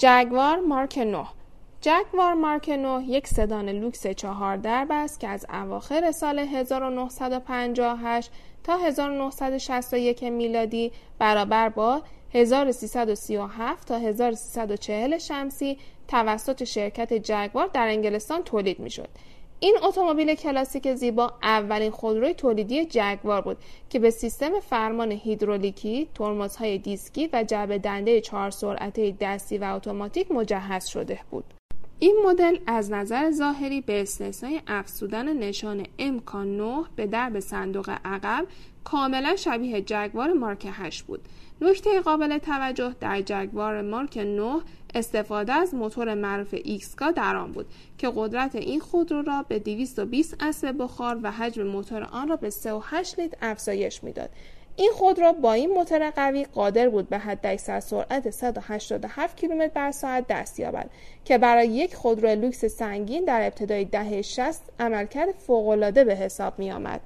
جگوار مارک 9 جگوار مارک 9 یک سدان لوکس چهار درب است که از اواخر سال 1958 تا 1961 میلادی برابر با 1337 تا 1340 شمسی توسط شرکت جگوار در انگلستان تولید می شد. این اتومبیل کلاسیک زیبا اولین خودروی تولیدی جگوار بود که به سیستم فرمان هیدرولیکی، ترمزهای دیسکی و جعبه دنده چهار سرعته دستی و اتوماتیک مجهز شده بود. این مدل از نظر ظاهری به استثنای افزودن نشان امکان 9 به درب صندوق عقب کاملا شبیه جگوار مارک 8 بود. نکته قابل توجه در جگوار مارک 9 استفاده از موتور معروف ایکسکا در آن بود که قدرت این خودرو را به 220 اسب بخار و حجم موتور آن را به 3.8 لیتر افزایش می‌داد. این خودرو با این موتور قوی قادر بود به حداکثر سرعت 187 کیلومتر بر ساعت دست یابد که برای یک خودرو لوکس سنگین در ابتدای دهه 60 عملکرد فوق‌العاده به حساب می آمد.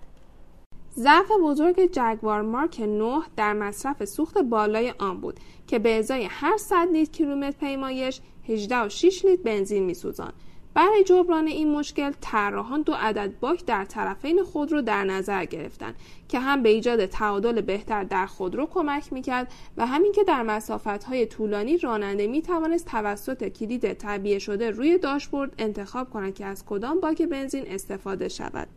ضعف بزرگ جگوار مارک 9 در مصرف سوخت بالای آن بود که به ازای هر 100 لیتر کیلومتر پیمایش 18 و 6 لیتر بنزین میسوزاند. برای جبران این مشکل طراحان دو عدد باک در طرفین خودرو در نظر گرفتند که هم به ایجاد تعادل بهتر در خودرو کمک می‌کرد و هم اینکه در های طولانی راننده می‌توانست توسط کلید تعبیه شده روی داشبورد انتخاب کند که از کدام باک بنزین استفاده شود.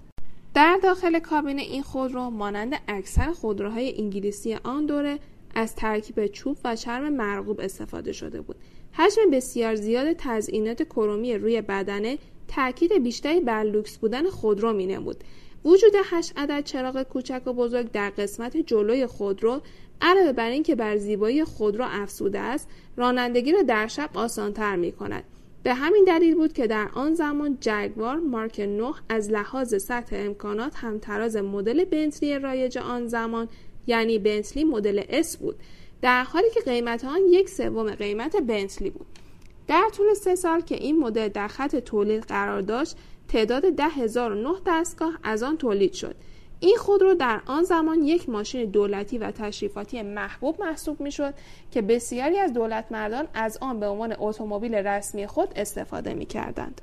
در داخل کابین این خودرو مانند اکثر خودروهای انگلیسی آن دوره از ترکیب چوب و چرم مرغوب استفاده شده بود. حجم بسیار زیاد تزئینات کرومی روی بدنه تاکید بیشتری بر لوکس بودن خودرو مینمود. وجود هشت عدد چراغ کوچک و بزرگ در قسمت جلوی خودرو علاوه بر اینکه بر زیبایی خودرو افزوده است رانندگی را در شب آسانتر می کند به همین دلیل بود که در آن زمان جگوار مارک 9 از لحاظ سطح امکانات همتراز مدل بنتلی رایج آن زمان یعنی بنتلی مدل S بود. در حالی که قیمت آن یک سوم قیمت بنتلی بود در طول سه سال که این مدل در خط تولید قرار داشت تعداد ده هزار دستگاه از آن تولید شد این خودرو در آن زمان یک ماشین دولتی و تشریفاتی محبوب محسوب می شد که بسیاری از دولت مردان از آن به عنوان اتومبیل رسمی خود استفاده می کردند.